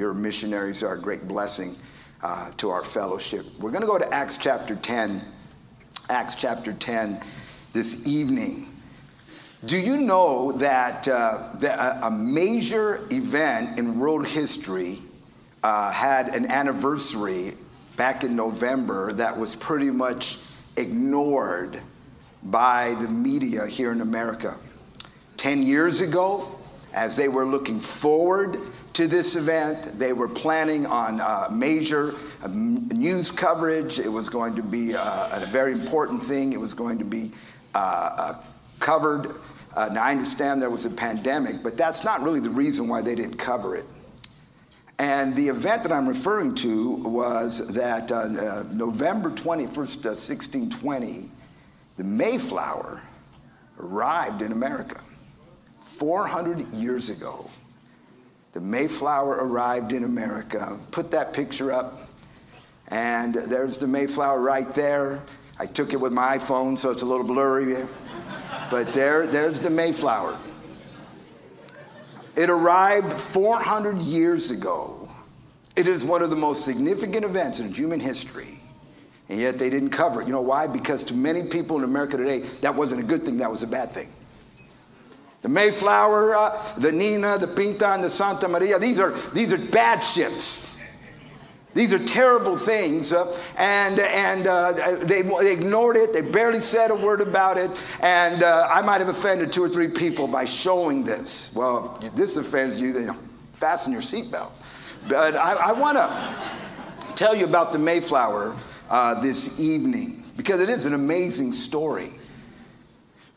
Your missionaries are a great blessing uh, to our fellowship. We're going to go to Acts chapter 10. Acts chapter 10 this evening. Do you know that, uh, that a major event in world history uh, had an anniversary back in November that was pretty much ignored by the media here in America? 10 years ago, as they were looking forward to this event. They were planning on uh, major uh, news coverage. It was going to be uh, a very important thing. It was going to be uh, uh, covered. Uh, now, I understand there was a pandemic, but that's not really the reason why they didn't cover it. And the event that I'm referring to was that November 21st, 1620, the Mayflower arrived in America 400 years ago the Mayflower arrived in America. Put that picture up. And there's the Mayflower right there. I took it with my iPhone, so it's a little blurry. But there, there's the Mayflower. It arrived 400 years ago. It is one of the most significant events in human history. And yet they didn't cover it. You know why? Because to many people in America today, that wasn't a good thing, that was a bad thing. The Mayflower, uh, the Nina, the Pinta, and the Santa Maria, these are, these are bad ships. These are terrible things, uh, and, and uh, they, they, ignored it. They barely said a word about it, and uh, I might have offended two or three people by showing this. Well, if this offends you, then fasten your seatbelt. But I, I want to tell you about the Mayflower uh, this evening because it is an amazing story.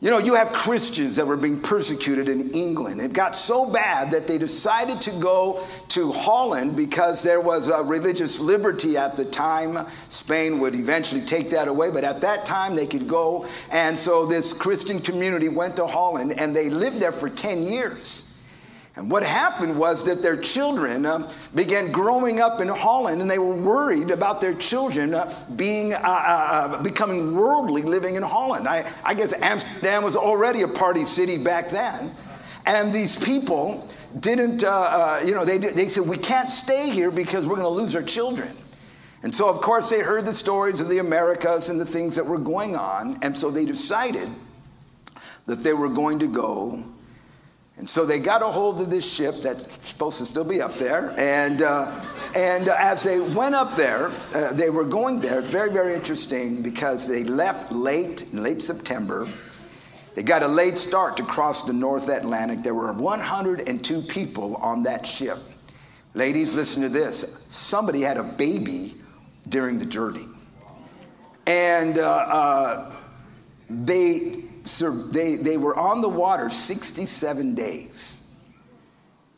You know, you have Christians that were being persecuted in England. It got so bad that they decided to go to Holland because there was a religious liberty at the time. Spain would eventually take that away, but at that time they could go. And so this Christian community went to Holland and they lived there for 10 years. And what happened was that their children uh, began growing up in Holland, and they were worried about their children uh, being uh, uh, uh becoming worldly, living in Holland. I, I, guess Amsterdam was already a party city back then, and these people didn't. Uh, you know, they they said we can't stay here because we're going to lose our children. And so, of course, they heard the stories of the Americas and the things that were going on, and so they decided that they were going to go and so they got a hold of this ship that's supposed to still be up there. And, uh, and as they went up there, uh, they were going there. It's very, very interesting because they left late, in late September. They got a late start to cross the North Atlantic. There were 102 people on that ship. Ladies, listen to this. Somebody had a baby during the journey. And uh, uh they they, they were on the water 67 days.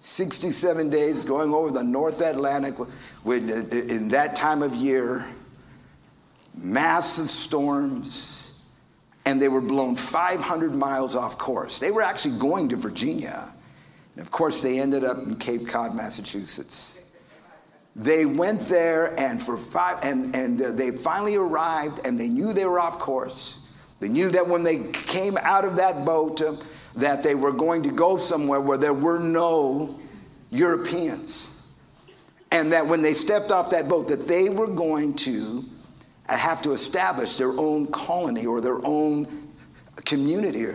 67 days going over the North Atlantic in that time of year, massive storms, and they were blown 500 miles off course. They were actually going to Virginia. And of course, they ended up in Cape Cod, Massachusetts. They went there, and for five, and, and uh, they finally arrived, and they knew they were off course. They knew that when they came out of that boat, uh, that they were going to go somewhere where there were no Europeans. And that when they stepped off that boat, that they were going to have to establish their own colony or their own community.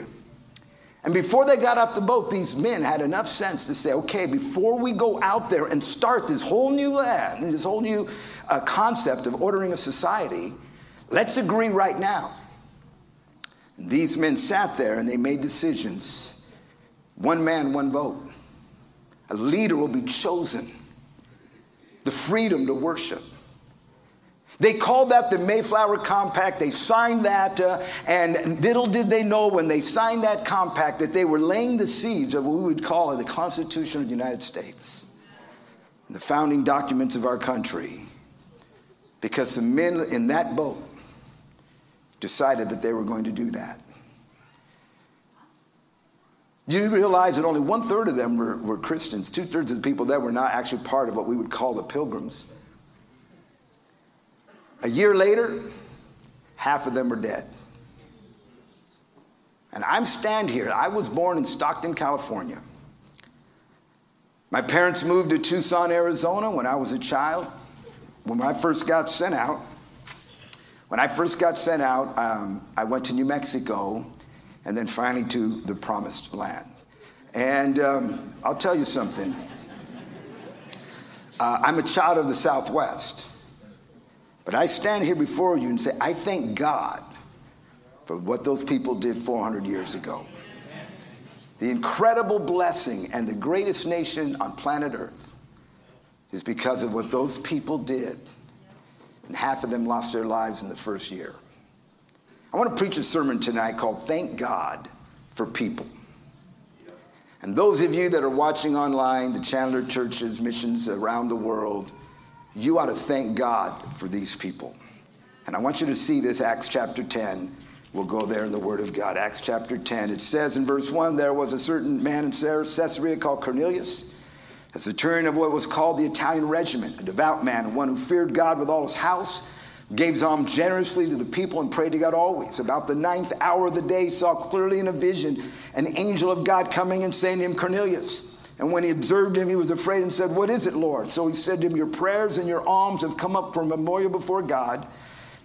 And before they got off the boat, these men had enough sense to say, okay, before we go out there and start this whole new land, this whole new uh, concept of ordering a society, let's agree right now and these men sat there and they made decisions. One man, one vote. A leader will be chosen. The freedom to worship. They called that the Mayflower Compact. They signed that, uh, and little did they know when they signed that compact that they were laying the seeds of what we would call the Constitution of the United States, the founding documents of our country. Because the men in that boat decided that they were going to do that. You realize that only one third of them were, were Christians. Two thirds of the people there were not actually part of what we would call the pilgrims. A year later, half of them were dead. And I'm stand here. I was born in Stockton, California. My parents moved to Tucson, Arizona when I was a child. When I first got sent out, when I first got sent out, um, I went to New Mexico and then finally to the promised land. And um, I'll tell you something. Uh, I'm a child of the Southwest. But I stand here before you and say, I thank God for what those people did 400 years ago. The incredible blessing and the greatest nation on planet Earth is because of what those people did. And half of them lost their lives in the first year. I want to preach a sermon tonight called Thank God for People. And those of you that are watching online, the Chandler churches, missions around the world, you ought to thank God for these people. And I want you to see this, Acts chapter 10. We'll go there in the Word of God. Acts chapter 10. It says in verse 1 there was a certain man in Caesarea called Cornelius, a centurion of what was called the Italian regiment, a devout man, one who feared God with all his house, gave alms generously to the people, and prayed to God always. About the ninth hour of the day, saw clearly in a vision an angel of God coming and saying to him, Cornelius. And when he observed him, he was afraid and said, What is it, Lord? So he said to him, Your prayers and your alms have come up for memorial before God.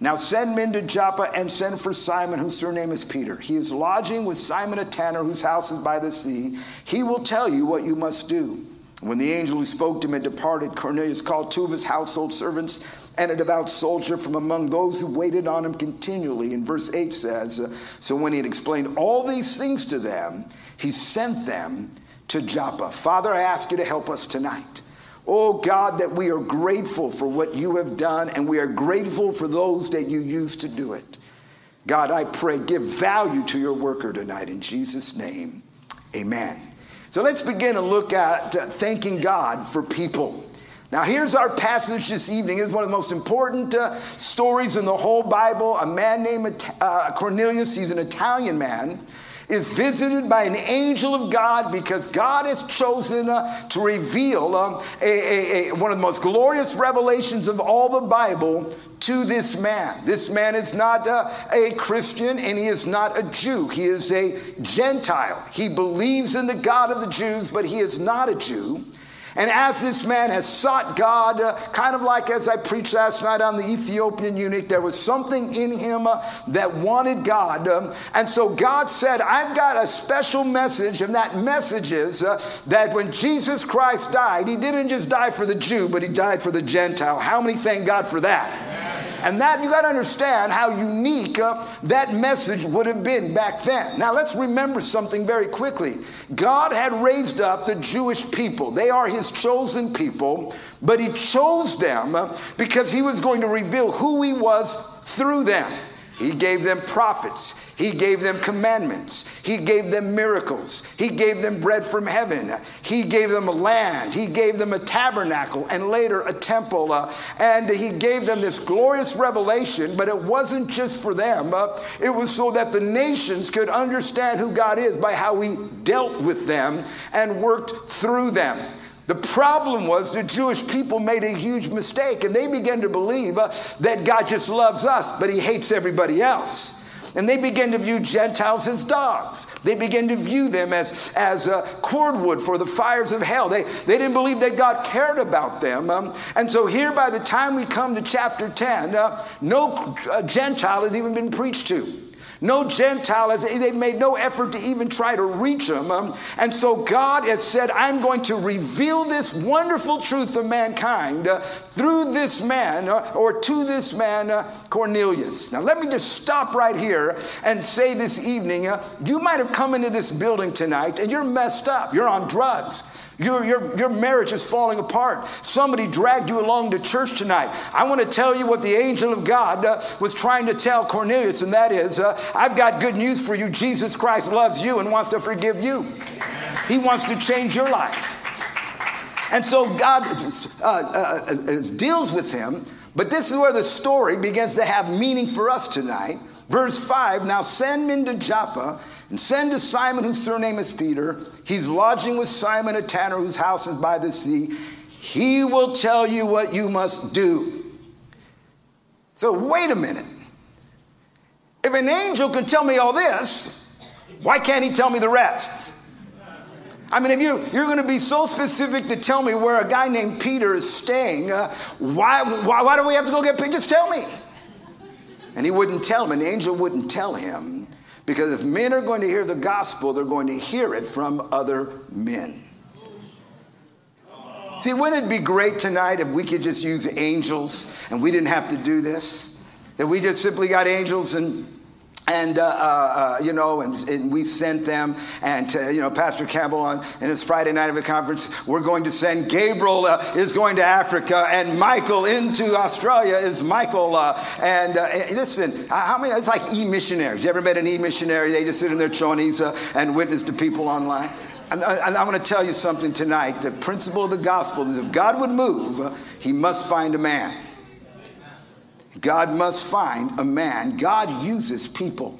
Now send men to Joppa and send for Simon, whose surname is Peter. He is lodging with Simon a tanner, whose house is by the sea. He will tell you what you must do. When the angel who spoke to him had departed, Cornelius called two of his household servants and a devout soldier from among those who waited on him continually. And verse 8 says uh, So when he had explained all these things to them, he sent them to Joppa. Father, I ask you to help us tonight. Oh God, that we are grateful for what you have done and we are grateful for those that you used to do it. God, I pray, give value to your worker tonight in Jesus' name. Amen. So let's begin to look at uh, thanking God for people. Now, here's our passage this evening. It's one of the most important uh, stories in the whole Bible. A man named uh, Cornelius, he's an Italian man is visited by an angel of God because God has chosen uh, to reveal uh, a, a, a, one of the most glorious revelations of all the Bible to this man. This man is not uh, a Christian and he is not a Jew. He is a Gentile. He believes in the God of the Jews, but he is not a Jew. And as this man has sought God, uh, kind of like as I preached last night on the Ethiopian eunuch, there was something in him uh, that wanted God. Um, and so God said, I've got a special message, and that message is uh, that when Jesus Christ died, he didn't just die for the Jew, but he died for the Gentile. How many thank God for that? And that you got to understand how unique uh, that message would have been back then. Now let's remember something very quickly. God had raised up the Jewish people. They are his chosen people, but he chose them uh, because he was going to reveal who he was through them. He gave them prophets. He gave them commandments. He gave them miracles. He gave them bread from heaven. He gave them a land. He gave them a tabernacle and later a temple. Uh, and he gave them this glorious revelation, but it wasn't just for them. Uh, it was so that the nations could understand who God is by how he dealt with them and worked through them. The problem was the Jewish people made a huge mistake and they began to believe uh, that God just loves us, but he hates everybody else. And they began to view Gentiles as dogs. They began to view them as, as uh, cordwood for the fires of hell. They, they didn't believe that God cared about them. Um, and so, here, by the time we come to chapter 10, uh, no uh, Gentile has even been preached to. No Gentile, has—they made no effort to even try to reach them. Um, and so God has said, I'm going to reveal this wonderful truth of mankind uh, through this man uh, or to this man, uh, Cornelius. Now, let me just stop right here and say this evening uh, you might have come into this building tonight and you're messed up, you're on drugs. Your, your, your marriage is falling apart. Somebody dragged you along to church tonight. I want to tell you what the angel of God uh, was trying to tell Cornelius, and that is uh, I've got good news for you. Jesus Christ loves you and wants to forgive you, He wants to change your life. And so God uh, uh, uh deals with him, but this is where the story begins to have meaning for us tonight. Verse 5 Now send men to Joppa and send to Simon, whose surname is Peter. He's lodging with Simon, a tanner whose house is by the sea. He will tell you what you must do. So, wait a minute. If an angel can tell me all this, why can't he tell me the rest? I mean, if you, you're going to be so specific to tell me where a guy named Peter is staying, uh, why, why, why do we have to go get Peter? Just tell me. And he wouldn't tell him. An angel wouldn't tell him because if men are going to hear the gospel, they're going to hear it from other men. See, wouldn't it be great tonight if we could just use angels and we didn't have to do this? That we just simply got angels and and uh, uh, uh, you know, and, and, we sent them, and to, you know, Pastor Campbell on in his Friday night of a conference, we're going to send Gabriel uh, is going to Africa, and Michael into Australia is Michael. Uh, and uh, listen, how many? It's like e-missionaries. You ever met an e-missionary? They just sit in their chonies and witness to people online. And, and I'm going to tell you something tonight. The principle of the gospel is if God would move, He must find a man. God must find a man. God uses people.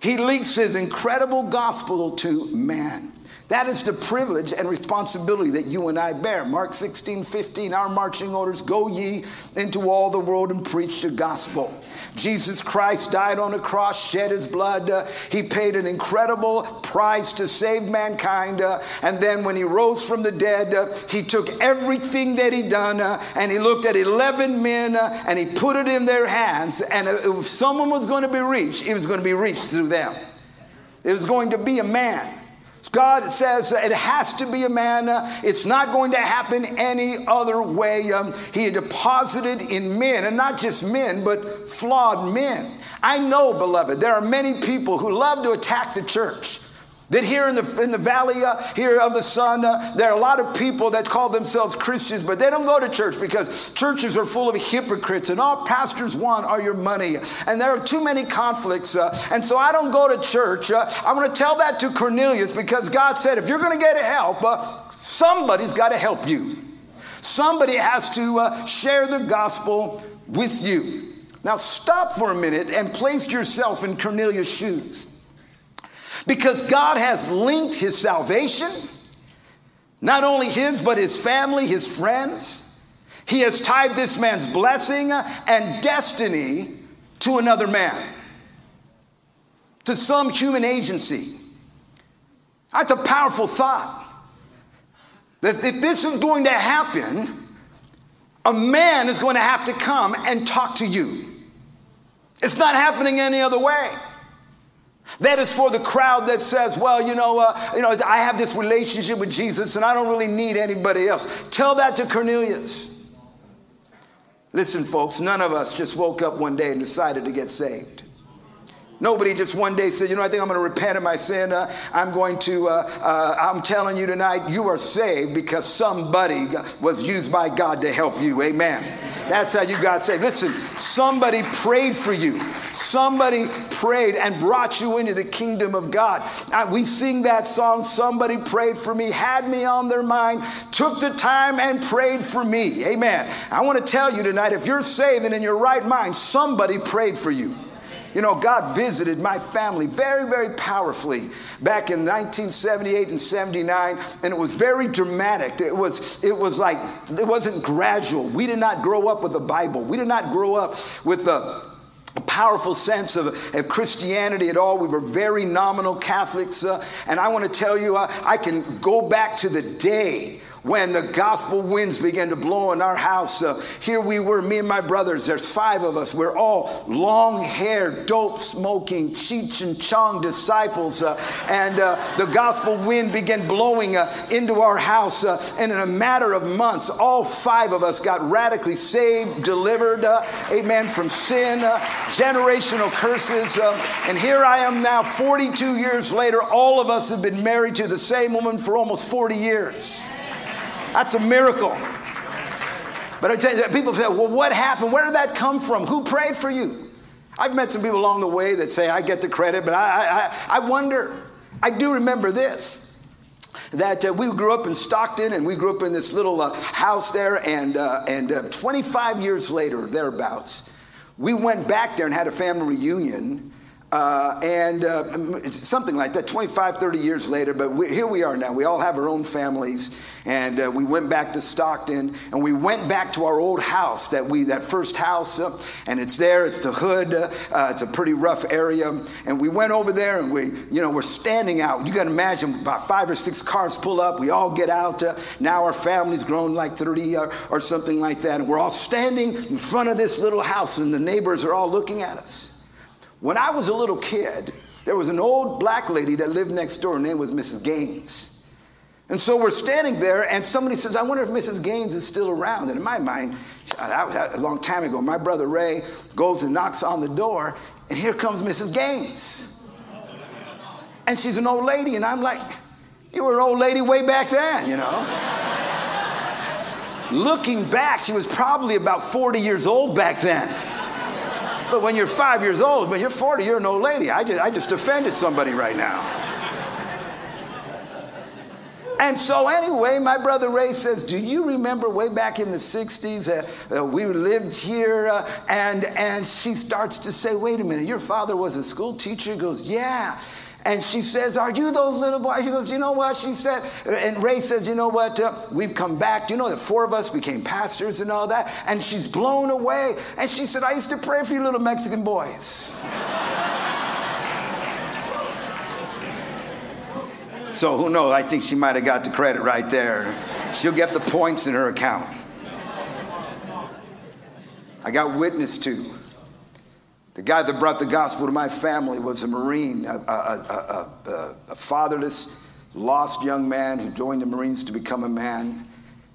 He leaks his incredible gospel to man. That is the privilege and responsibility that you and I bear. Mark 16, 15, our marching orders go ye into all the world and preach the gospel. Jesus Christ died on a cross, shed his blood. Uh, he paid an incredible price to save mankind. Uh, and then when he rose from the dead, uh, he took everything that he done uh, and he looked at 11 men uh, and he put it in their hands. And if someone was going to be reached, it was going to be reached through them. It was going to be a man. God says it has to be a man. It's not going to happen any other way. Um, he deposited in men, and not just men, but flawed men. I know, beloved, there are many people who love to attack the church. That here in the, in the valley uh, here of the sun, uh, there are a lot of people that call themselves Christians, but they don't go to church because churches are full of hypocrites and all pastors want are your money. And there are too many conflicts. Uh, and so I don't go to church. I'm going to tell that to Cornelius because God said, if you're going to get help, uh, somebody's got to help you. Somebody has to uh, share the gospel with you. Now stop for a minute and place yourself in Cornelius' shoes. Because God has linked his salvation, not only his, but his family, his friends. He has tied this man's blessing and destiny to another man, to some human agency. That's a powerful thought. That if this is going to happen, a man is going to have to come and talk to you. It's not happening any other way. That is for the crowd that says, well, you know, uh, you know, I have this relationship with Jesus and I don't really need anybody else. Tell that to Cornelius. Listen, folks, none of us just woke up one day and decided to get saved. Nobody just one day said, you know, I think I'm going to repent of my sin. Uh, I'm going to, uh, uh, I'm telling you tonight, you are saved because somebody was used by God to help you. Amen. That's how you got saved. Listen, somebody prayed for you. Somebody prayed and brought you into the kingdom of God. Uh, we sing that song, Somebody Prayed for Me, had me on their mind, took the time and prayed for me. Amen. I want to tell you tonight, if you're saved and in your right mind, somebody prayed for you. You know, God visited my family very, very powerfully back in 1978 and 79, and it was very dramatic. It was, it was like, it wasn't gradual. We did not grow up with the Bible. We did not grow up with the a powerful sense of, of, Christianity at all. We were very nominal Catholics. Uh, and I want to tell you, uh, I can go back to the day when the gospel winds began to blow in our house. Uh, here we were, me and my brothers, there's five of us. We're all long haired, dope smoking, Cheech and Chong disciples. Uh, and uh, the gospel wind began blowing uh, into our house. Uh, and in a matter of months, all five of us got radically saved, delivered, uh, amen, from sin, generational curses. and here I am now, 42 years later. All of us have been married to the same woman for almost 40 years. That's a miracle. But I tell you, people say, well, what happened? Where did that come from? Who prayed for you? I've met some people along the way that say I get the credit, but I, I, I wonder. I do remember this that uh, we grew up in Stockton and we grew up in this little uh, house there, and, uh, and uh, 25 years later, thereabouts, we went back there and had a family reunion Uh, and uh, something like that, 25, 30 years later. But we, here we are now. We all have our own families. And uh, we went back to Stockton and we went back to our old house, that, we, that first house. Uh, and it's there, it's the hood. Uh, it's a pretty rough area. And we went over there and we, you know, we're standing out. You can imagine about five or six cars pull up. We all get out. Uh, now our family's grown like 30 or, or something like that. And we're all standing in front of this little house and the neighbors are all looking at us. When I was a little kid, there was an old black lady that lived next door. Her name was Mrs. Gaines. And so we're standing there, and somebody says, I wonder if Mrs. Gaines is still around. And in my mind, that was a long time ago, my brother Ray goes and knocks on the door, and here comes Mrs. Gaines. And she's an old lady, and I'm like, You were an old lady way back then, you know? Looking back, she was probably about 40 years old back then. But when you're five years old, when you're 40, you're an old lady. I just, I just offended somebody right now. And so, anyway, my brother Ray says, Do you remember way back in the 60s? Uh, uh, we lived here, uh, and, and she starts to say, Wait a minute, your father was a school teacher? He goes, Yeah. And she says, Are you those little boys? She goes, You know what? She said, and Ray says, You know what? Uh, we've come back. You know, the four of us became pastors and all that. And she's blown away. And she said, I used to pray for you little Mexican boys. so who knows? I think she might have got the credit right there. She'll get the points in her account. I got witness to. The guy that brought the gospel to my family was a Marine, a, a, a, a, fatherless, lost young man who joined the Marines to become a man.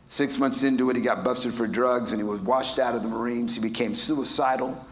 Six months into it, he got busted for drugs and he was washed out of the Marines. He became suicidal.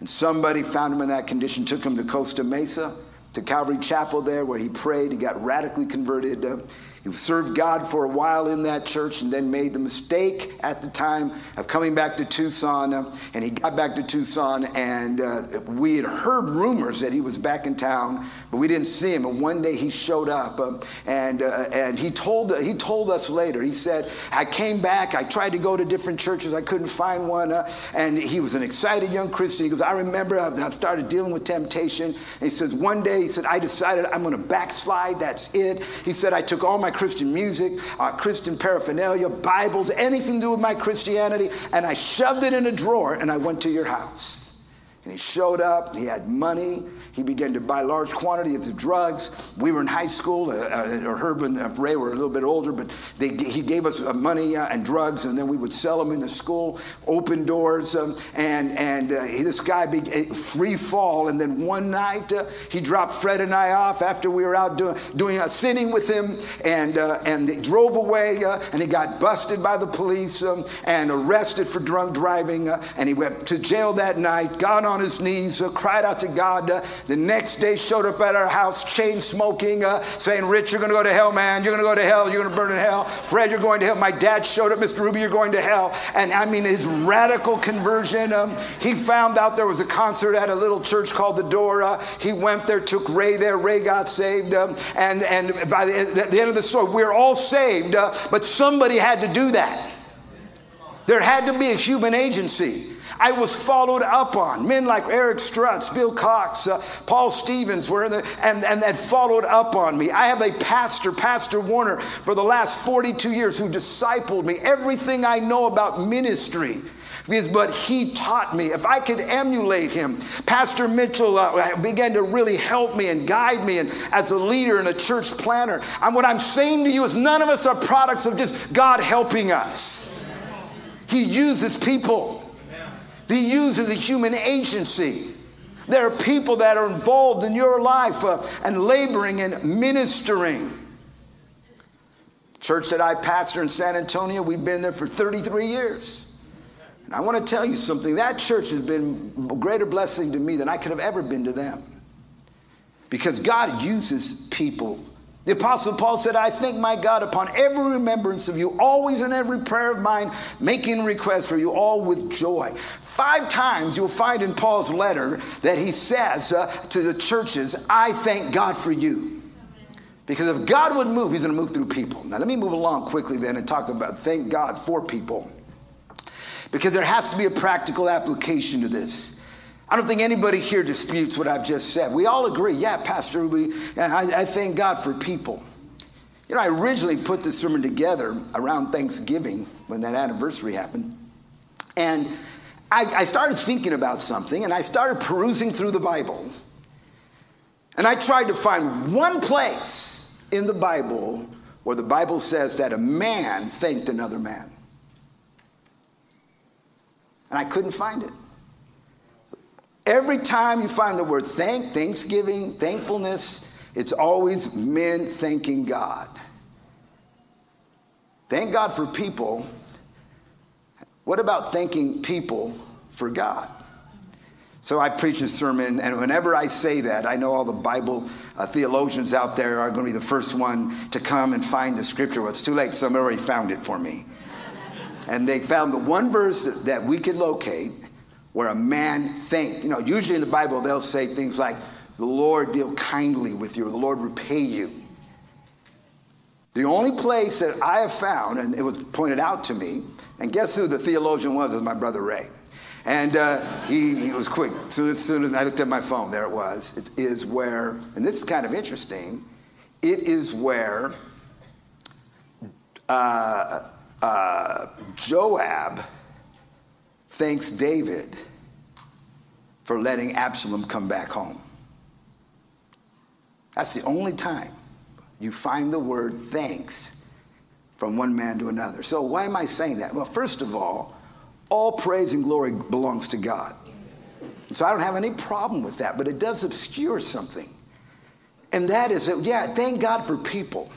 And somebody found him in that condition, took him to Costa Mesa, to Calvary Chapel there, where he prayed. He got radically converted. Uh, He served God for a while in that church and then made the mistake at the time of coming back to Tucson. Uh, and he got back to Tucson, and uh, we had heard rumors that he was back in town, but we didn't see him. And one day he showed up, uh, and, uh, and he, told, he told us later, he said, I came back, I tried to go to different churches, I couldn't find one. Uh, and he was an excited young Christian. He goes, I remember I started dealing with temptation. And he says, one day, he said, I decided I'm going to backslide, that's it. He said, I took all my Christian music, uh, Christian paraphernalia, Bibles, anything to do with my Christianity, and I shoved it in a drawer and I went to your house. And he showed up, he had money, he began to buy large quantities of drugs. We were in high school, uh, uh, or Herb and uh, Ray were a little bit older, but they, he gave us uh, money uh, and drugs, and then we would sell them in the school, open doors, um, and, and uh, this guy, be, free fall. And then one night, he dropped Fred and I off after we were out doing, doing a sitting with him, and, and they drove away, and he got busted by the police um, and arrested for drunk driving, and he went to jail that night, got on his knees, cried out to God, the next day showed up at our house, chain smoking, uh, saying, Rich, you're going to go to hell, man. You're going to go to hell. You're going to burn in hell. Fred, you're going to hell. My dad showed up, Mr. Rubi, you're going to hell. And I mean, his radical conversion. Um, he found out there was a concert at a little church called The Door. He went there, took Ray there. Ray got saved. Um, and, and by the, the, end of the story, we're all saved, uh, but somebody had to do that. There had to be a human agency. I was followed up on. Men like Eric Strutz, Bill Cox, uh, Paul Stevens were in and, and that followed up on me. I have a pastor, Pastor Warner, for the last 42 years who discipled me. Everything I know about ministry is but he taught me. If I could emulate him, Pastor Mitchell uh, began to really help me and guide me and as a leader and a church planner. And what I'm saying to you is none of us are products of just God helping us. He uses people. He uses a human agency. There are people that are involved in your life uh, and laboring and ministering. Church that I pastor in San Antonio, we've been there for 33 years. And I want to tell you something that church has been a greater blessing to me than I could have ever been to them. Because God uses people the Apostle Paul said, I thank my God upon every remembrance of you, always in every prayer of mine, making requests for you all with joy. Five times you'll find in Paul's letter that he says uh, to the churches, I thank God for you. Because if God would move, he's going to move through people. Now, let me move along quickly then and talk about thank God for people. Because there has to be a practical application to this. I don't think anybody here disputes what I've just said. We all agree, yeah, Pastor, we, I, I thank God for people. You know, I originally put this sermon together around Thanksgiving when that anniversary happened. And I, I started thinking about something and I started perusing through the Bible. And I tried to find one place in the Bible where the Bible says that a man thanked another man. And I couldn't find it. Every time you find the word thank, thanksgiving, thankfulness, it's always men thanking God. Thank God for people. What about thanking people for God? So I preach a sermon, and whenever I say that, I know all the Bible uh, theologians out there are going to be the first one to come and find the scripture. Well, it's too late, somebody already found it for me. And they found the one verse that we could locate where a man thanked. You know, usually in the Bible, they'll say things like, the Lord deal kindly with you, or the Lord repay you. The only place that I have found, and it was pointed out to me, and guess who the theologian was? Is my brother Ray. And uh, he, he was quick. Soon as soon as I looked at my phone, there it was. It is where, and this is kind of interesting, it is where uh, uh, Joab thanks David for letting Absalom come back home. That's the only time you find the word thanks from one man to another. So, why am I saying that? Well, first of all, all praise and glory belongs to God. So I don't have any problem with that, but it does obscure something. And that is that, yeah, thank God for people.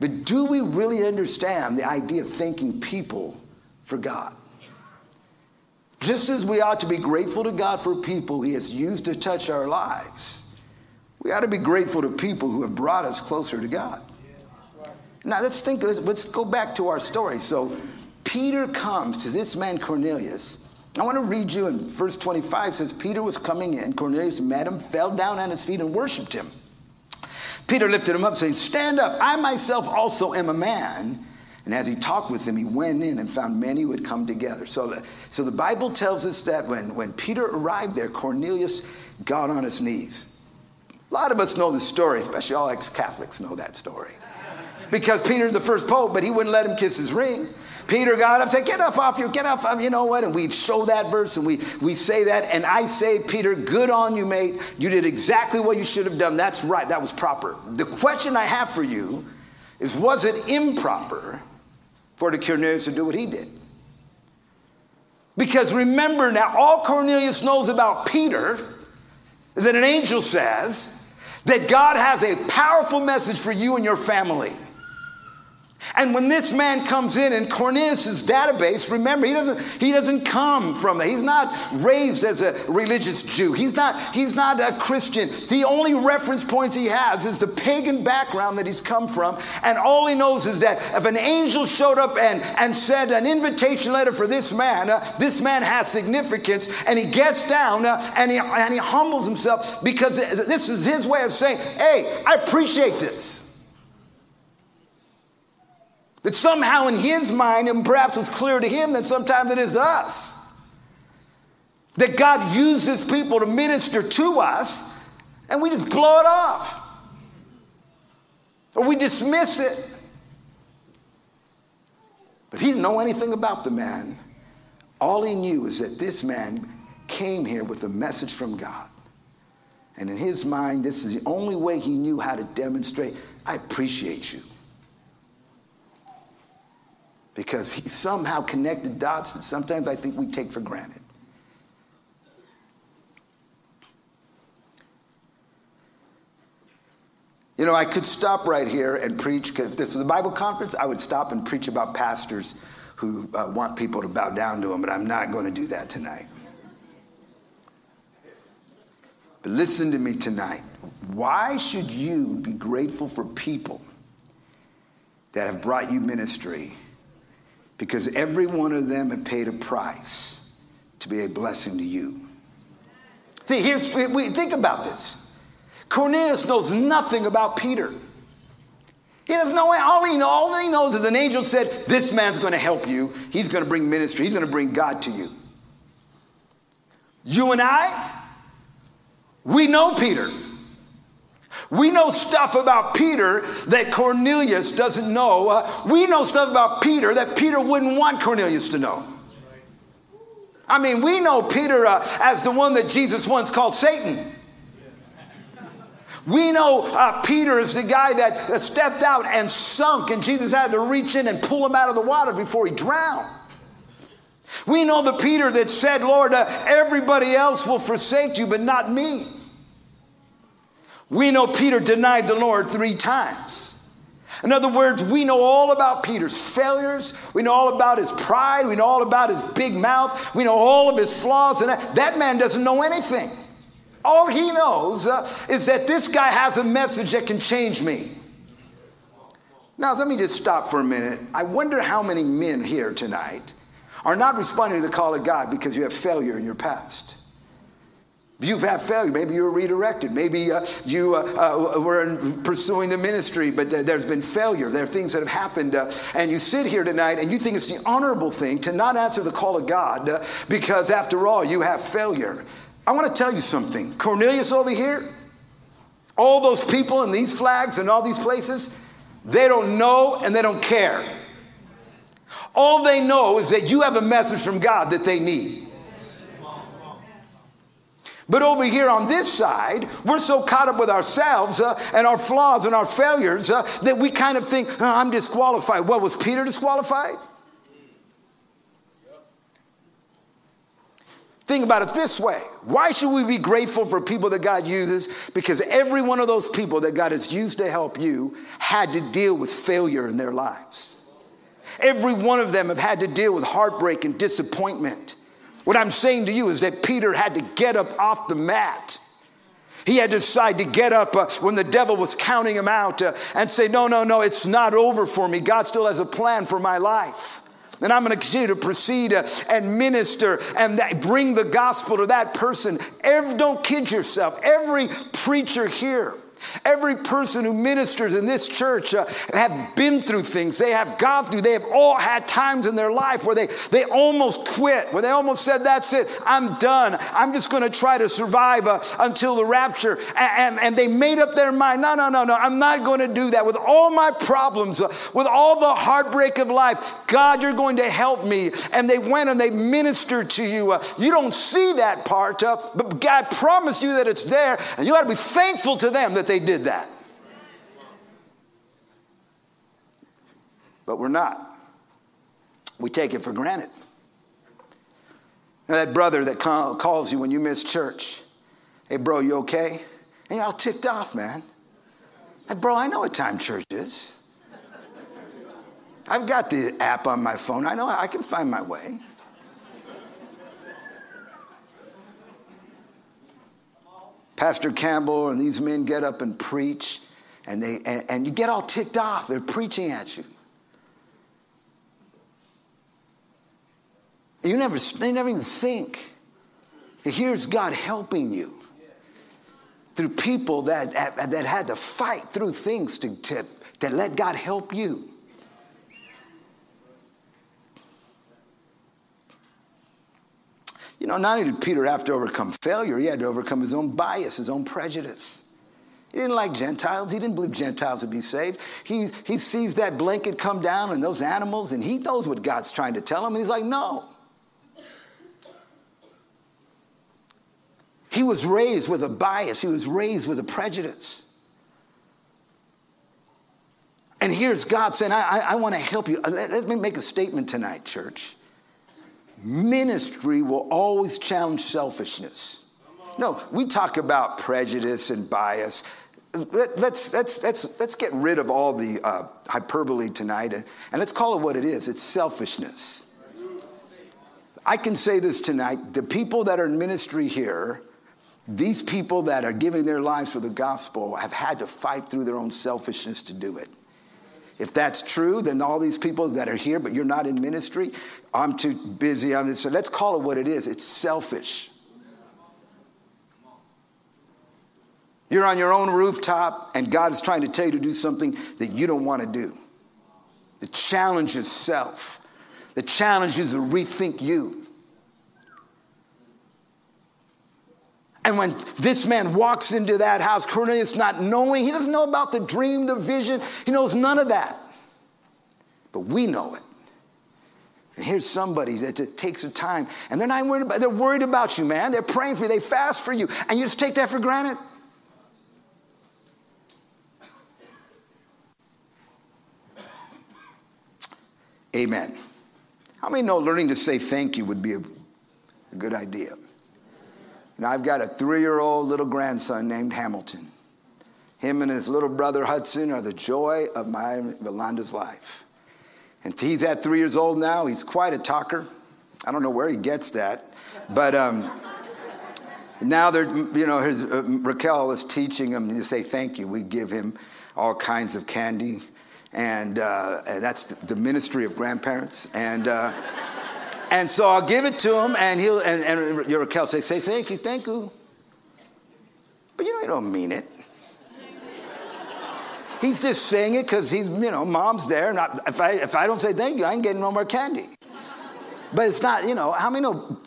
But do we really understand the idea of thanking people for God? Just as we ought to be grateful to God for people He has used to touch our lives, we ought to be grateful to people who have brought us closer to God. Now let's think, let's go back to our story. So Peter comes to this man Cornelius. I want to read you in verse 25 says, Peter was coming in. Cornelius met him, fell down on his feet, and worshiped him. Peter lifted him up, saying, Stand up, I myself also am a man. And as he talked with them, he went in and found many who had come together. So, so the Bible tells us that when, when Peter arrived there, Cornelius got on his knees. A lot of us know the story, especially all ex Catholics know that story. Because Peter's the first pope, but he wouldn't let him kiss his ring. Peter got up, said, Get up off your, get up, off, you know what? And we show that verse and we, we say that. And I say, Peter, good on you, mate. You did exactly what you should have done. That's right, that was proper. The question I have for you is was it improper for the Cornelius to do what he did? Because remember now, all Cornelius knows about Peter is that an angel says that God has a powerful message for you and your family. And when this man comes in in Cornelius' database, remember, he doesn't, he doesn't come from that. He's not raised as a religious Jew. He's not, he's not a Christian. The only reference points he has is the pagan background that he's come from. And all he knows is that if an angel showed up and, and sent an invitation letter for this man, uh, this man has significance. And he gets down uh, and, he, and he humbles himself because this is his way of saying, hey, I appreciate this. That somehow in his mind, and perhaps was clear to him that sometimes it is us, that God uses people to minister to us, and we just blow it off. Or we dismiss it. But he didn't know anything about the man. All he knew is that this man came here with a message from God. And in his mind, this is the only way he knew how to demonstrate I appreciate you because he somehow connected dots that sometimes I think we take for granted. You know, I could stop right here and preach, if this was a Bible conference, I would stop and preach about pastors who uh, want people to bow down to them, but I'm not going to do that tonight. But listen to me tonight. Why should you be grateful for people that have brought you ministry because every one of them have paid a price to be a blessing to you. See, here's, we think about this. Cornelius knows nothing about Peter. He doesn't know all he, knows, all he knows is an angel said, This man's going to help you. He's going to bring ministry. He's going to bring God to you. You and I, we know Peter. We know stuff about Peter that Cornelius doesn't know. Uh, we know stuff about Peter that Peter wouldn't want Cornelius to know. I mean, we know Peter uh, as the one that Jesus once called Satan. We know uh, Peter is the guy that stepped out and sunk, and Jesus had to reach in and pull him out of the water before he drowned. We know the Peter that said, Lord, uh, everybody else will forsake you, but not me. We know Peter denied the Lord three times. In other words, we know all about Peter's failures. We know all about his pride. We know all about his big mouth. We know all of his flaws. And that, that man doesn't know anything. All he knows uh, is that this guy has a message that can change me. Now, let me just stop for a minute. I wonder how many men here tonight are not responding to the call of God because you have failure in your past. You've had failure. Maybe you were redirected. Maybe uh, you uh, uh, were pursuing the ministry, but there's been failure. There are things that have happened. Uh, and you sit here tonight and you think it's the honorable thing to not answer the call of God uh, because, after all, you have failure. I want to tell you something. Cornelius over here, all those people and these flags and all these places, they don't know and they don't care. All they know is that you have a message from God that they need. But over here on this side, we're so caught up with ourselves uh, and our flaws and our failures uh, that we kind of think, oh, I'm disqualified. What, was Peter disqualified? Think about it this way. Why should we be grateful for people that God uses? Because every one of those people that God has used to help you had to deal with failure in their lives. Every one of them have had to deal with heartbreak and disappointment. What I'm saying to you is that Peter had to get up off the mat. He had to decide to get up uh, when the devil was counting him out uh, and say, No, no, no, it's not over for me. God still has a plan for my life. And I'm going to continue to proceed uh, and minister and that, bring the gospel to that person. Every, don't kid yourself. Every preacher here Every person who ministers in this church uh, have been through things. They have gone through. They have all had times in their life where they, they almost quit, where they almost said, That's it, I'm done. I'm just going to try to survive uh, until the rapture. And, and, and, they made up their mind, No, no, no, no, I'm not going to do that. With all my problems, uh, with all the heartbreak of life, God, you're going to help me. And they went and they ministered to you. Uh, you don't see that part, uh, but God promised you that it's there. And you got to be thankful to them that they did that. But we're not. We take it for granted. Now, that brother that calls you when you miss church, hey, bro, you okay? And you're all ticked off, man. Hey, bro, I know what time church is. I've got the app on my phone. I know I can find my way. Pastor Campbell and these men get up and preach, and, they, and, and you get all ticked off. They're preaching at you. You never, they never even think. Here's God helping you through people that, that had to fight through things to, to, to let God help you. You know, not only did Peter have to overcome failure, he had to overcome his own bias, his own prejudice. He didn't like Gentiles. He didn't believe Gentiles would be saved. He, he sees that blanket come down and those animals, and he knows what God's trying to tell him, and he's like, no. He was raised with a bias, he was raised with a prejudice. And here's God saying, I, I, I want to help you. Uh, let, let me make a statement tonight, church ministry will always challenge selfishness. No, we talk about prejudice and bias. Let, us let's, let's, let's get rid of all the uh, hyperbole tonight and, and let's call it what it is it's selfishness. I can say this tonight the people that are in ministry here, these people that are giving their lives for the gospel, have had to fight through their own selfishness to do it. If that's true, then all these people that are here, but you're not in ministry, I'm too busy I'm So let's call it what it is it's selfish. You're on your own rooftop, and God is trying to tell you to do something that you don't want to do. The challenge is self, the challenge is to rethink you. And when this man walks into that house, Cornelius not knowing, he doesn't know about the dream, the vision, he knows none of that. But we know it. And here's somebody that takes the time, and they're not worried about, they're worried about you, man. They're praying for you, they fast for you, and you just take that for granted. Amen. How many know learning to say thank you would be a, a good idea? And I've got a three year old little grandson named Hamilton. Him and his little brother Hudson are the joy of my Yolanda's life. And he's at three years old now. He's quite a talker. I don't know where he gets that. But um, now they're, you know, his, uh, Raquel is teaching him to say thank you. We give him all kinds of candy and, uh, and that's the ministry of grandparents. And, uh, and so I'll give it to him, and he'll, and, and Raquel say, say thank you, thank you. But you know, you don't mean it. He's just saying it because he's, you know, mom's there. And I, if, I, if I don't say thank you, I ain't getting no more candy. But it's not, you know, how many know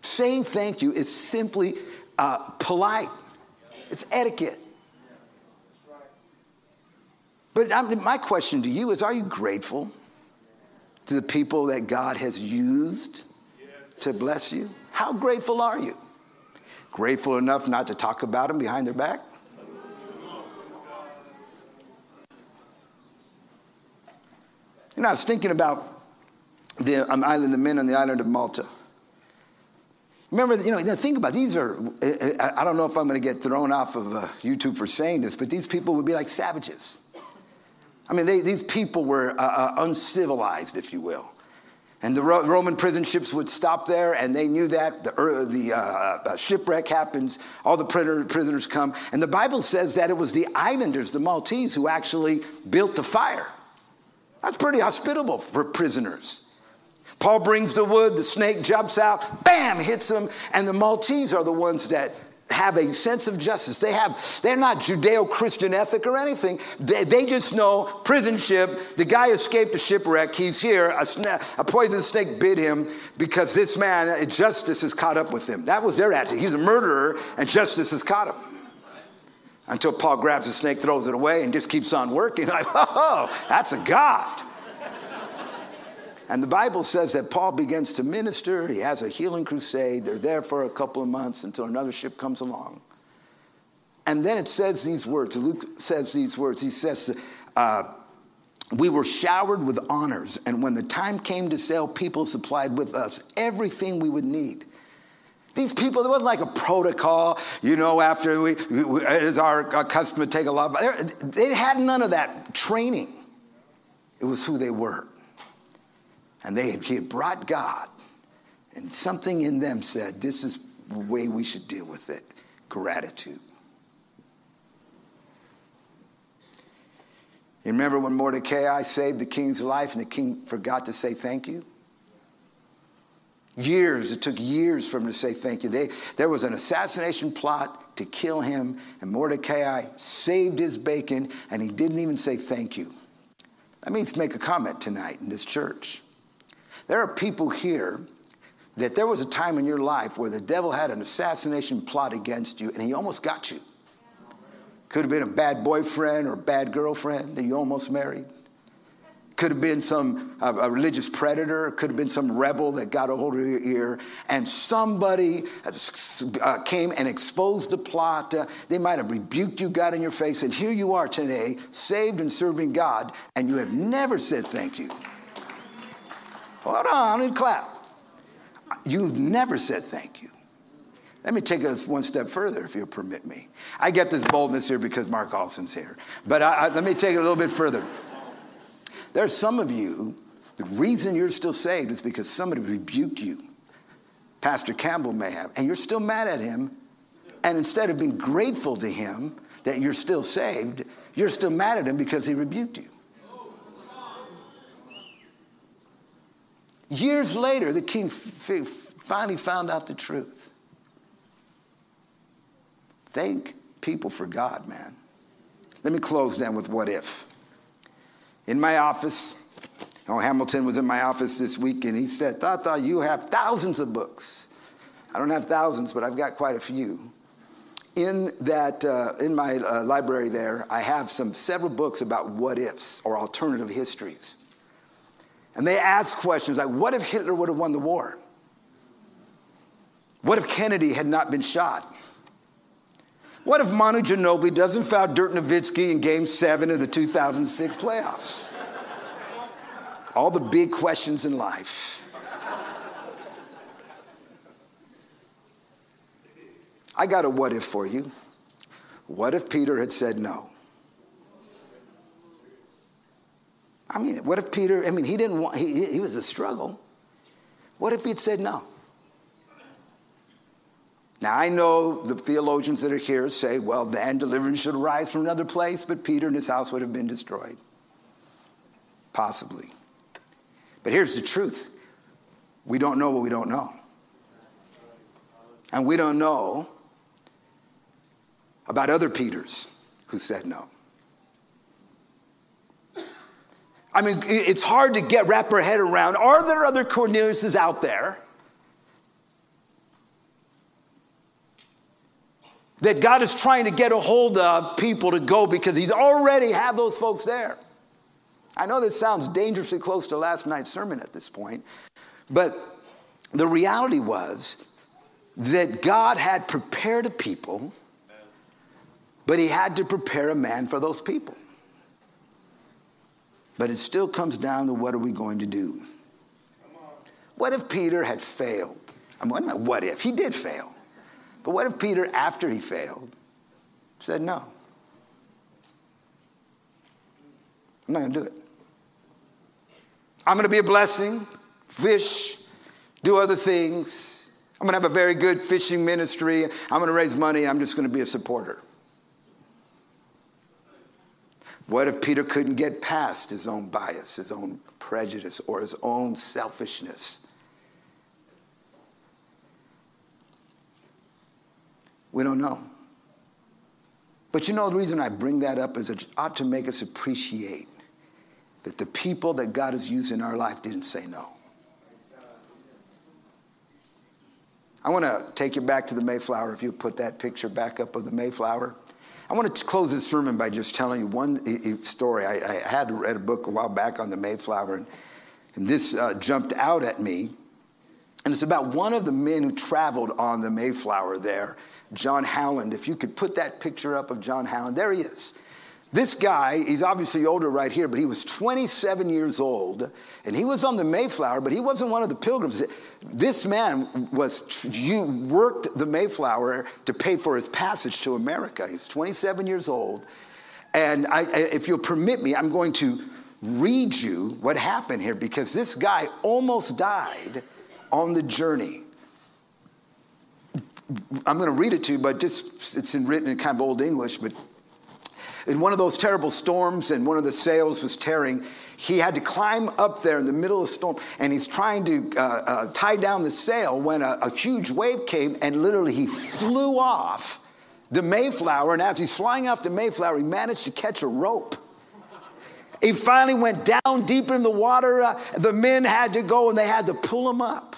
saying thank you is simply uh, polite? It's etiquette. But I'm, my question to you is are you grateful to the people that God has used to bless you? How grateful are you? Grateful enough not to talk about them behind their back? You know, I was thinking about the um, island, the men on the island of Malta. Remember, you know, think about it. these are. I don't know if I'm going to get thrown off of uh, YouTube for saying this, but these people would be like savages. I mean, they, these people were uh, uh, uncivilized, if you will. And the Ro- Roman prison ships would stop there, and they knew that. The, uh, the uh, uh, shipwreck happens, all the prisoners come. And the Bible says that it was the islanders, the Maltese, who actually built the fire. That's pretty hospitable for prisoners. Paul brings the wood, the snake jumps out, bam, hits him, and the Maltese are the ones that have a sense of justice. They have, they're not Judeo-Christian ethic or anything. They, they just know prison ship, the guy escaped the shipwreck, he's here, a, sna- a poison snake bit him because this man, uh, justice has caught up with him. That was their attitude. He's a murderer and justice has caught him. Until Paul grabs the snake, throws it away, and just keeps on working. Like, oh, that's a God. And the Bible says that Paul begins to minister. He has a healing crusade. They're there for a couple of months until another ship comes along. And then it says these words. Luke says these words. He says, uh, We were showered with honors, and when the time came to sail, people supplied with us everything we would need. These people, there wasn't like a protocol, you know, after we, we it is our, our custom to take a lot. They had none of that training. It was who they were. And they had, brought God, and something in them said, This is the way we should deal with it gratitude. You remember when Mordecai saved the king's life and the king forgot to say thank you? Years, it took years for him to say thank you. They, there was an assassination plot to kill him, and Mordecai saved his bacon, and he didn't even say thank you. That means make a comment tonight in this church. There are people here that there was a time in your life where the devil had an assassination plot against you and he almost got you. Could have been a bad boyfriend or a bad girlfriend that you almost married. Could have been some uh, a religious predator. Could have been some rebel that got a hold of your ear. And somebody uh, came and exposed the plot. Uh, they might have rebuked you, got in your face. And here you are today, saved and serving God, and you have never said thank you. Hold on and clap. You've never said thank you. Let me take us one step further, if you'll permit me. I get this boldness here because Mark Olson's here. But I, I, let me take it a little bit further. There's some of you, the reason you're still saved is because somebody rebuked you. Pastor Campbell may have, and you're still mad at him. And instead of being grateful to him that you're still saved, you're still mad at him because he rebuked you. Years later, the king f- finally found out the truth. Thank people for God, man. Let me close then with what if. In my office, oh, Hamilton was in my office this week and he said, Tata, you have thousands of books. I don't have thousands, but I've got quite a few. in that uh, in my uh, library there, I have some several books about what ifs or alternative histories. And they ask questions like, what if Hitler would have won the war? What if Kennedy had not been shot? What if Manu Ginobili doesn't foul Dirk Nowitzki in game seven of the 2006 playoffs? All the big questions in life. I got a what if for you. What if Peter had said no? I mean, what if Peter, I mean, he didn't want, he, he was a struggle. What if he'd said no? Now, I know the theologians that are here say, well, then deliverance should arise from another place, but Peter and his house would have been destroyed. Possibly. But here's the truth we don't know what we don't know. And we don't know about other Peters who said no. I mean, it's hard to get wrap our head around. Are there other Corneliuses out there that God is trying to get a hold of people to go because He's already had those folks there? I know this sounds dangerously close to last night's sermon at this point, but the reality was that God had prepared a people but he had to prepare a man for those people. But it still comes down to what are we going to do? What if Peter had failed? I mean, what if? He did fail. But what if Peter, after he failed, said, No, I'm not going to do it. I'm going to be a blessing, fish, do other things. I'm going to have a very good fishing ministry. I'm going to raise money. I'm just going to be a supporter. What if Peter couldn't get past his own bias, his own prejudice, or his own selfishness? We don't know. But you know, the reason I bring that up is it ought to make us appreciate that the people that God has used in our life didn't say no. I want to take you back to the Mayflower. If you put that picture back up of the Mayflower. I want to close this sermon by just telling you one story. I, I had read a book a while back on the Mayflower, and, and this uh, jumped out at me. And it's about one of the men who traveled on the Mayflower there, John Howland. If you could put that picture up of John Howland, there he is. This guy, he's obviously older right here, but he was 27 years old, and he was on the Mayflower, but he wasn't one of the pilgrims. This man was, you worked the Mayflower to pay for his passage to America. He was 27 years old. And I, if you'll permit me, I'm going to read you what happened here because this guy almost died on the journey. I'm going to read it to you, but just it's in written in kind of old English, but in one of those terrible storms and one of the sails was tearing, he had to climb up there in the middle of the storm and he's trying to uh, uh, tie down the sail when a, a huge wave came and literally he flew off the Mayflower. And as he's flying off the Mayflower, he managed to catch a rope. He finally went down deep in the water. Uh, the men had to go and they had to pull him up.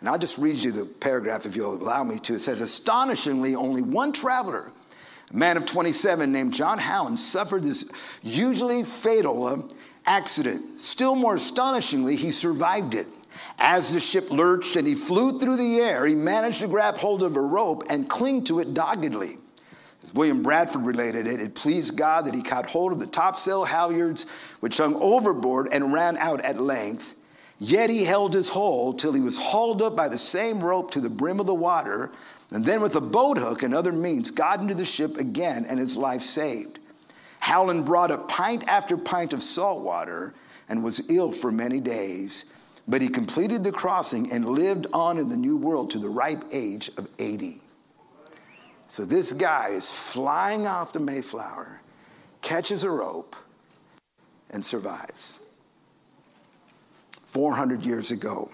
And I'll just read you the paragraph if you'll allow me to. It says, Astonishingly, only one traveler a man of 27 named John Howland suffered this usually fatal uh, accident. Still more astonishingly, he survived it. As the ship lurched and he flew through the air, he managed to grab hold of a rope and cling to it doggedly. As William Bradford related it, it pleased God that he caught hold of the topsail halyards which hung overboard and ran out at length. Yet he held his hold till he was hauled up by the same rope to the brim of the water and then, with a boat hook and other means, got into the ship again and his life saved. Howland brought up pint after pint of salt water and was ill for many days. But he completed the crossing and lived on in the new world to the ripe age of 80. So this guy is flying off the Mayflower, catches a rope, and survives. 400 years ago.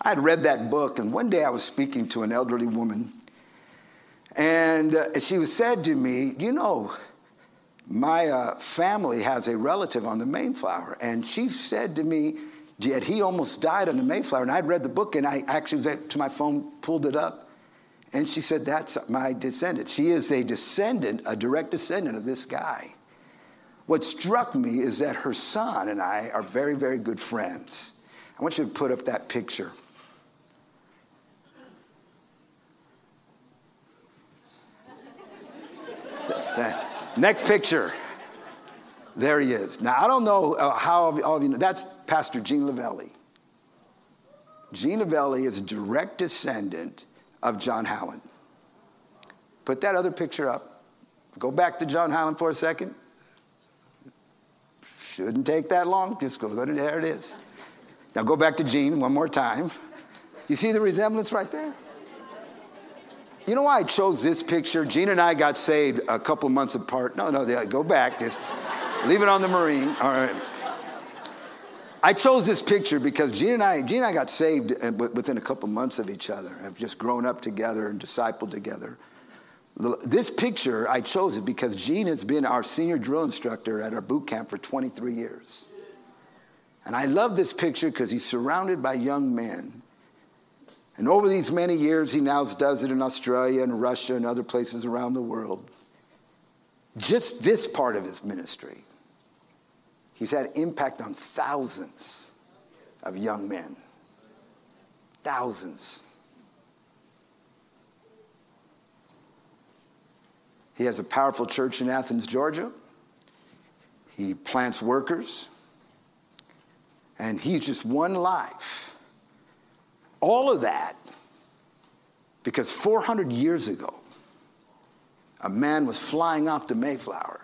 I had read that book, and one day I was speaking to an elderly woman and uh, she said to me, You know, my uh, family has a relative on the Mayflower. And she said to me, Yet he almost died on the Mayflower. And I'd read the book and I actually went to my phone, pulled it up. And she said, That's my descendant. She is a descendant, a direct descendant of this guy. What struck me is that her son and I are very, very good friends. I want you to put up that picture. Next picture. There he is. Now, I don't know uh, how all of you know. That's Pastor Gene Lavelli. Gene Lavelli is a direct descendant of John Howland. Put that other picture up. Go back to John Howland for a second. Shouldn't take that long. Just go, go there it is. Now go back to Gene one more time. You see the resemblance right there? You know why I chose this picture? Gene and I got saved a couple months apart. No, no, go back. Just leave it on the Marine. All right. I chose this picture because Gene and I, Gene and I got saved uh, within a couple months of each other. I've just grown up together and discipled together. This picture, I chose it because Gene has been our senior drill instructor at our boot camp for 23 years. And I love this picture because he's surrounded by young men and over these many years, he now does it in Australia and Russia and other places around the world. Just this part of his ministry, he's had impact on thousands of young men. Thousands. He has a powerful church in Athens, Georgia. He plants workers. And he's just one life all of that because 400 years ago, a man was flying off the Mayflower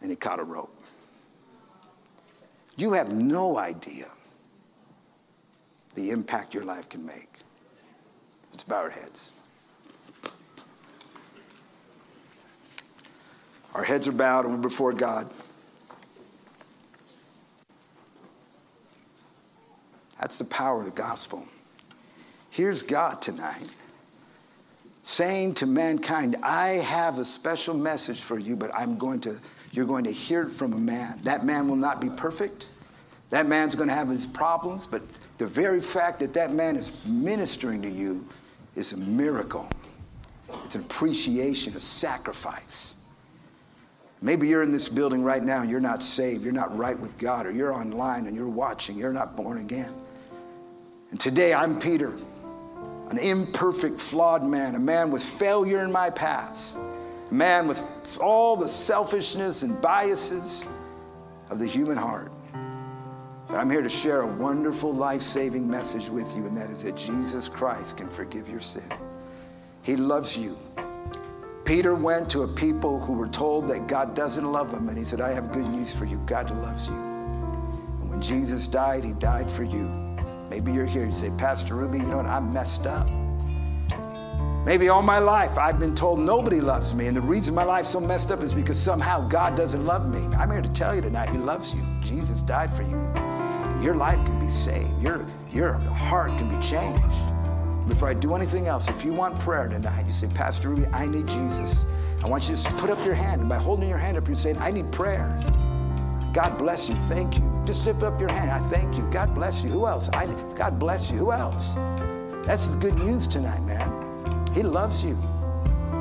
and he caught a rope. You have no idea the impact your life can make. Let's bow our heads. Our heads are bowed and we're before God. That's the power of the gospel. Here's God tonight saying to mankind, I have a special message for you, but I'm going to, you're going to hear it from a man. That man will not be perfect. That man's going to have his problems, but the very fact that that man is ministering to you is a miracle. It's an appreciation, a sacrifice. Maybe you're in this building right now and you're not saved, you're not right with God, or you're online and you're watching, you're not born again. And today I'm Peter an imperfect, flawed man, a man with failure in my past, a man with all the selfishness and biases of the human heart. But I'm here to share a wonderful, life saving message with you, and that is that Jesus Christ can forgive your sin. He loves you. Peter went to a people who were told that God doesn't love them, and he said, I have good news for you. God loves you. And when Jesus died, he died for you. Maybe you're here, you say, Pastor Rubi, you know what? I'm messed up. Maybe all my life I've been told nobody loves me, and the reason my life's so messed up is because somehow God doesn't love me. I'm here to tell you tonight, He loves you. Jesus died for you. Your life can be saved, your, your heart can be changed. Before I do anything else, if you want prayer tonight, you say, Pastor Rubi, I need Jesus. I want you to put up your hand, and by holding your hand up, you're saying, I need prayer. God bless you. Thank you. Just lift up your hand. I thank you. God bless you. Who else? I, God bless you. Who else? That's his good news tonight, man. He loves you.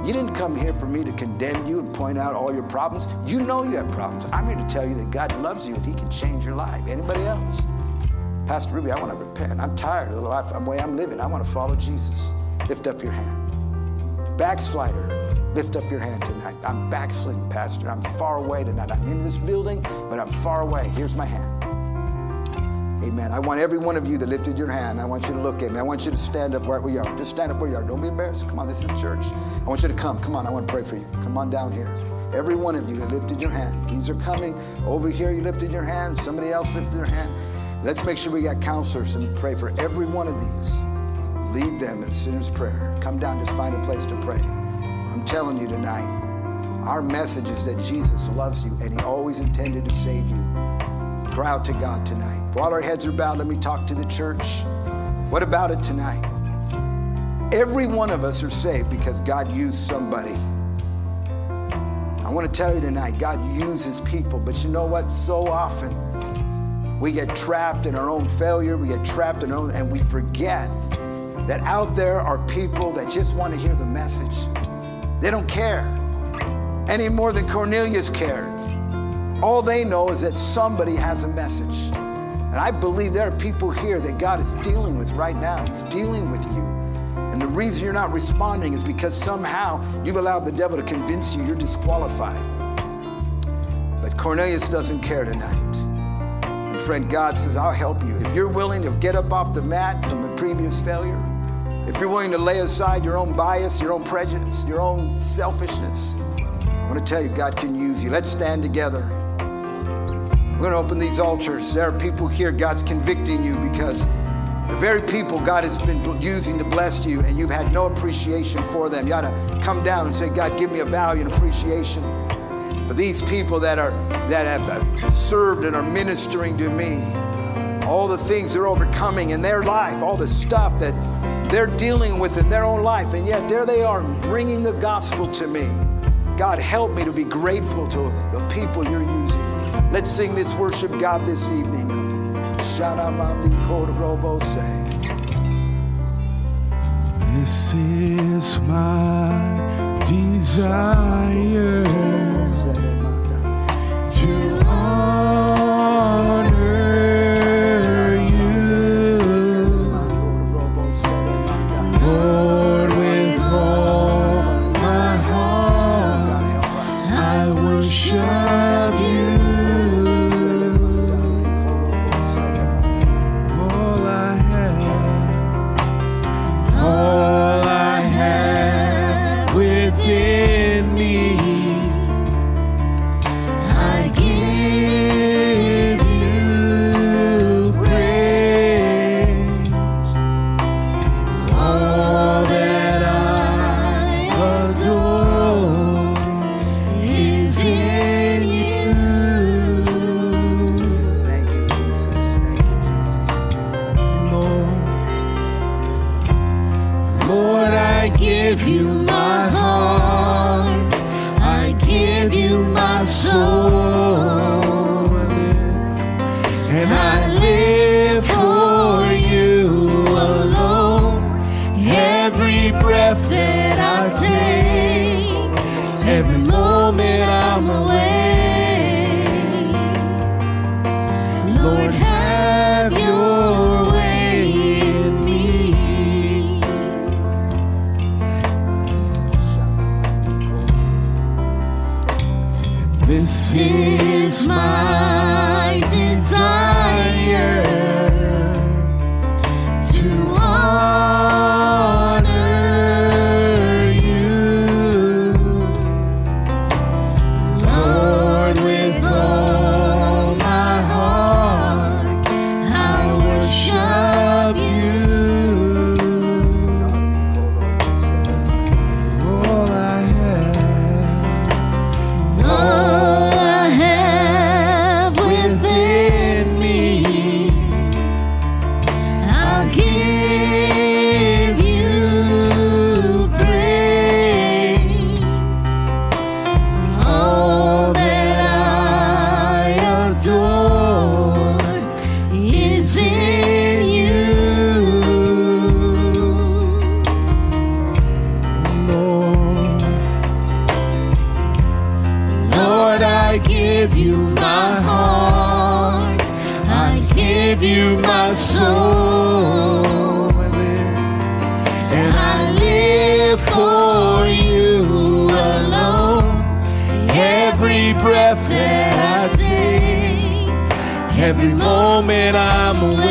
You didn't come here for me to condemn you and point out all your problems. You know you have problems. I'm here to tell you that God loves you and he can change your life. Anybody else? Pastor Rubi, I want to repent. I'm tired of the life, the way I'm living. I want to follow Jesus. Lift up your hand. Backslider, lift up your hand tonight. I'm backsliding, Pastor. I'm far away tonight. I'm in this building, but I'm far away. Here's my hand. Amen. I want every one of you that lifted your hand, I want you to look at me. I want you to stand up where we are. Just stand up where you are. Don't be embarrassed. Come on, this is church. I want you to come. Come on, I want to pray for you. Come on down here. Every one of you that lifted your hand. These are coming. Over here, you lifted your hand. Somebody else lifted their hand. Let's make sure we got counselors and pray for every one of these. Lead them in sinner's prayer. Come down, just find a place to pray. I'm telling you tonight, our message is that Jesus loves you and he always intended to save you cry out to God tonight. While our heads are bowed, let me talk to the church. What about it tonight? Every one of us are saved because God used somebody. I want to tell you tonight, God uses people, but you know what? So often we get trapped in our own failure, we get trapped in our own, and we forget that out there are people that just want to hear the message. They don't care any more than Cornelius cared. All they know is that somebody has a message. And I believe there are people here that God is dealing with right now. He's dealing with you. And the reason you're not responding is because somehow you've allowed the devil to convince you you're disqualified. But Cornelius doesn't care tonight. And friend, God says, I'll help you. If you're willing to get up off the mat from a previous failure, if you're willing to lay aside your own bias, your own prejudice, your own selfishness, I want to tell you, God can use you. Let's stand together. We're going to open these altars. There are people here, God's convicting you because the very people God has been using to bless you, and you've had no appreciation for them. You ought to come down and say, God, give me a value and appreciation for these people that are that have uh, served and are ministering to me. All the things they're overcoming in their life, all the stuff that they're dealing with in their own life, and yet there they are bringing the gospel to me. God, help me to be grateful to the people you're using. Let's sing this worship God this evening. This is my desire to honor I give you give you my heart, I give you my soul, and I live for you alone. Every breath that I take, every moment I'm awake.